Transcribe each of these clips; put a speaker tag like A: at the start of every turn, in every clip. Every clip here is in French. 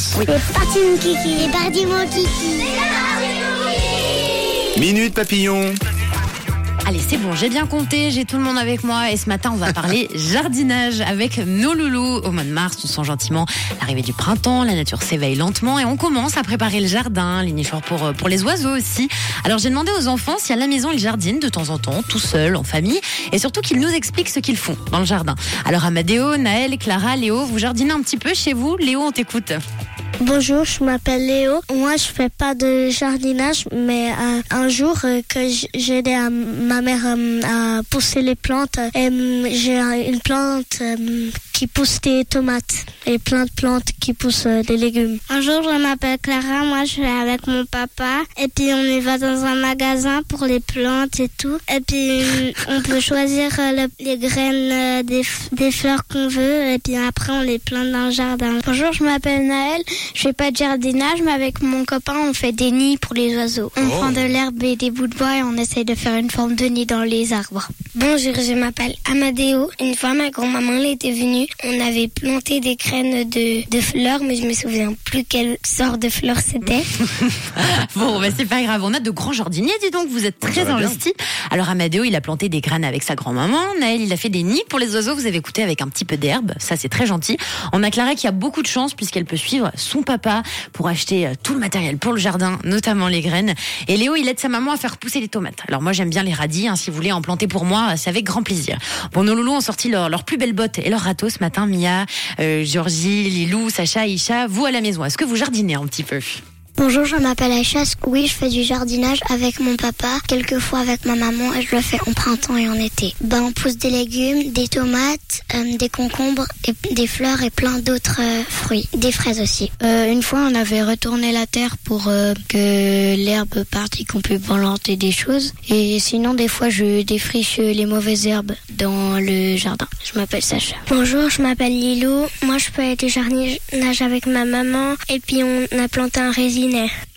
A: C'est parti mon kiki. C'est parti mon kiki.
B: Minute papillon.
C: Allez, c'est bon, j'ai bien compté, j'ai tout le monde avec moi et ce matin, on va parler jardinage avec nos loulous. Au mois de mars, on sent gentiment l'arrivée du printemps, la nature s'éveille lentement et on commence à préparer le jardin, les nichoirs pour, euh, pour les oiseaux aussi. Alors, j'ai demandé aux enfants si à la maison ils jardinent de temps en temps, tout seuls, en famille, et surtout qu'ils nous expliquent ce qu'ils font dans le jardin. Alors, Amadeo, Naël, Clara, Léo, vous jardinez un petit peu chez vous? Léo, on t'écoute.
A: Bonjour, je m'appelle Léo. Moi, je fais pas de jardinage, mais euh, un jour euh, que j'ai aidé à ma mère euh, à pousser les plantes, j'ai une plante qui pousse des tomates et plein de plantes qui poussent euh, des légumes. Un jour, je m'appelle Clara. Moi, je vais avec mon papa et puis on y va dans un magasin pour les plantes et tout. Et puis on peut choisir euh, le- les graines euh, des, des fleurs qu'on veut et puis après on les plante dans le jardin. Bonjour, je m'appelle Naël. Je fais pas de jardinage, mais avec mon copain, on fait des nids pour les oiseaux. On prend de l'herbe et des bouts de bois et on essaye de faire une forme de nid dans les arbres. Bonjour, je m'appelle Amadeo. Une fois, ma grand-maman elle était venue. On avait planté des graines de, de fleurs, mais je me souviens plus quelle sorte de fleurs c'était.
C: Bon, bah, c'est pas grave. On a de grands jardiniers, dis donc. Vous êtes très
B: va bien.
C: investis. Alors, Amadeo, il a planté des graines avec sa grand-maman. Naël, il a fait des nids pour les oiseaux. Vous avez écouté avec un petit peu d'herbe. Ça, c'est très gentil. On a Clara qui a beaucoup de chance puisqu'elle peut suivre son papa pour acheter euh, tout le matériel pour le jardin, notamment les graines. Et Léo, il aide sa maman à faire pousser les tomates. Alors, moi, j'aime bien les radis. hein. Si vous voulez en planter pour moi, c'est avec grand plaisir. Bon, nos loulous ont sorti leurs leur plus belles bottes et leurs râteaux ce matin. Mia, euh, Georgie, Lilou, Sacha, Isha, vous à la maison. Est-ce que vous jardinez un petit peu?
A: Bonjour, je m'appelle Aïcha. Oui, je fais du jardinage avec mon papa, quelquefois avec ma maman, et je le fais en printemps et en été. Ben, on pousse des légumes, des tomates, euh, des concombres, et des fleurs et plein d'autres euh, fruits. Des fraises aussi.
D: Euh, une fois, on avait retourné la terre pour euh, que l'herbe parte et qu'on puisse planter des choses. Et sinon, des fois, je défriche les mauvaises herbes dans le jardin. Je m'appelle Sacha.
A: Bonjour, je m'appelle Lilou. Moi, je fais du jardinage avec ma maman, et puis on a planté un raisinet.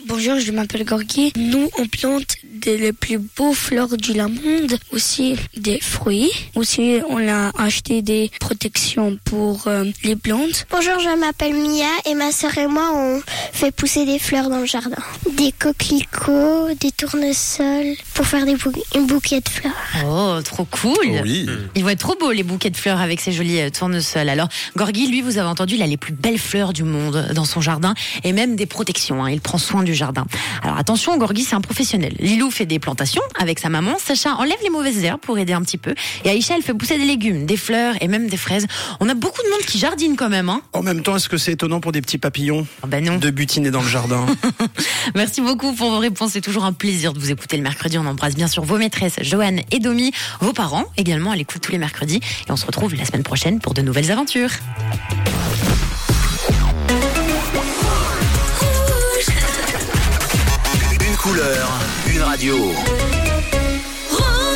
D: Bonjour, je m'appelle Gorky. Nous, on plante des, les plus beaux fleurs du monde, aussi des fruits. Aussi, on a acheté des protections pour euh, les plantes.
A: Bonjour, je m'appelle Mia et ma sœur et moi on fait pousser des fleurs dans le jardin. Des coquelicots, des tournesols pour faire des bou- un bouquet de fleurs.
C: Oh, trop cool.
B: Oh oui.
C: Ils vont être trop beaux, les bouquets de fleurs avec ces jolis euh, tournesols. Alors, Gorgui, lui, vous avez entendu, il a les plus belles fleurs du monde dans son jardin et même des protections. hein. Il prend soin du jardin. Alors, attention, Gorgui, c'est un professionnel. Lilou fait des plantations avec sa maman. Sacha enlève les mauvaises herbes pour aider un petit peu. Et Aïcha, elle fait pousser des légumes, des fleurs et même des fraises. On a beaucoup de monde qui jardine quand même. Hein
B: En même temps, est-ce que c'est étonnant pour des petits papillons
C: Ah bah non.
B: de butiner dans le jardin?
C: Merci beaucoup pour vos réponses. C'est toujours un plaisir de vous écouter le mercredi. On embrasse bien sûr vos maîtresses, Joanne et Domi, vos parents également à l'écoute tous les mercredis. Et on se retrouve la semaine prochaine pour de nouvelles aventures.
E: Couleur, une radio.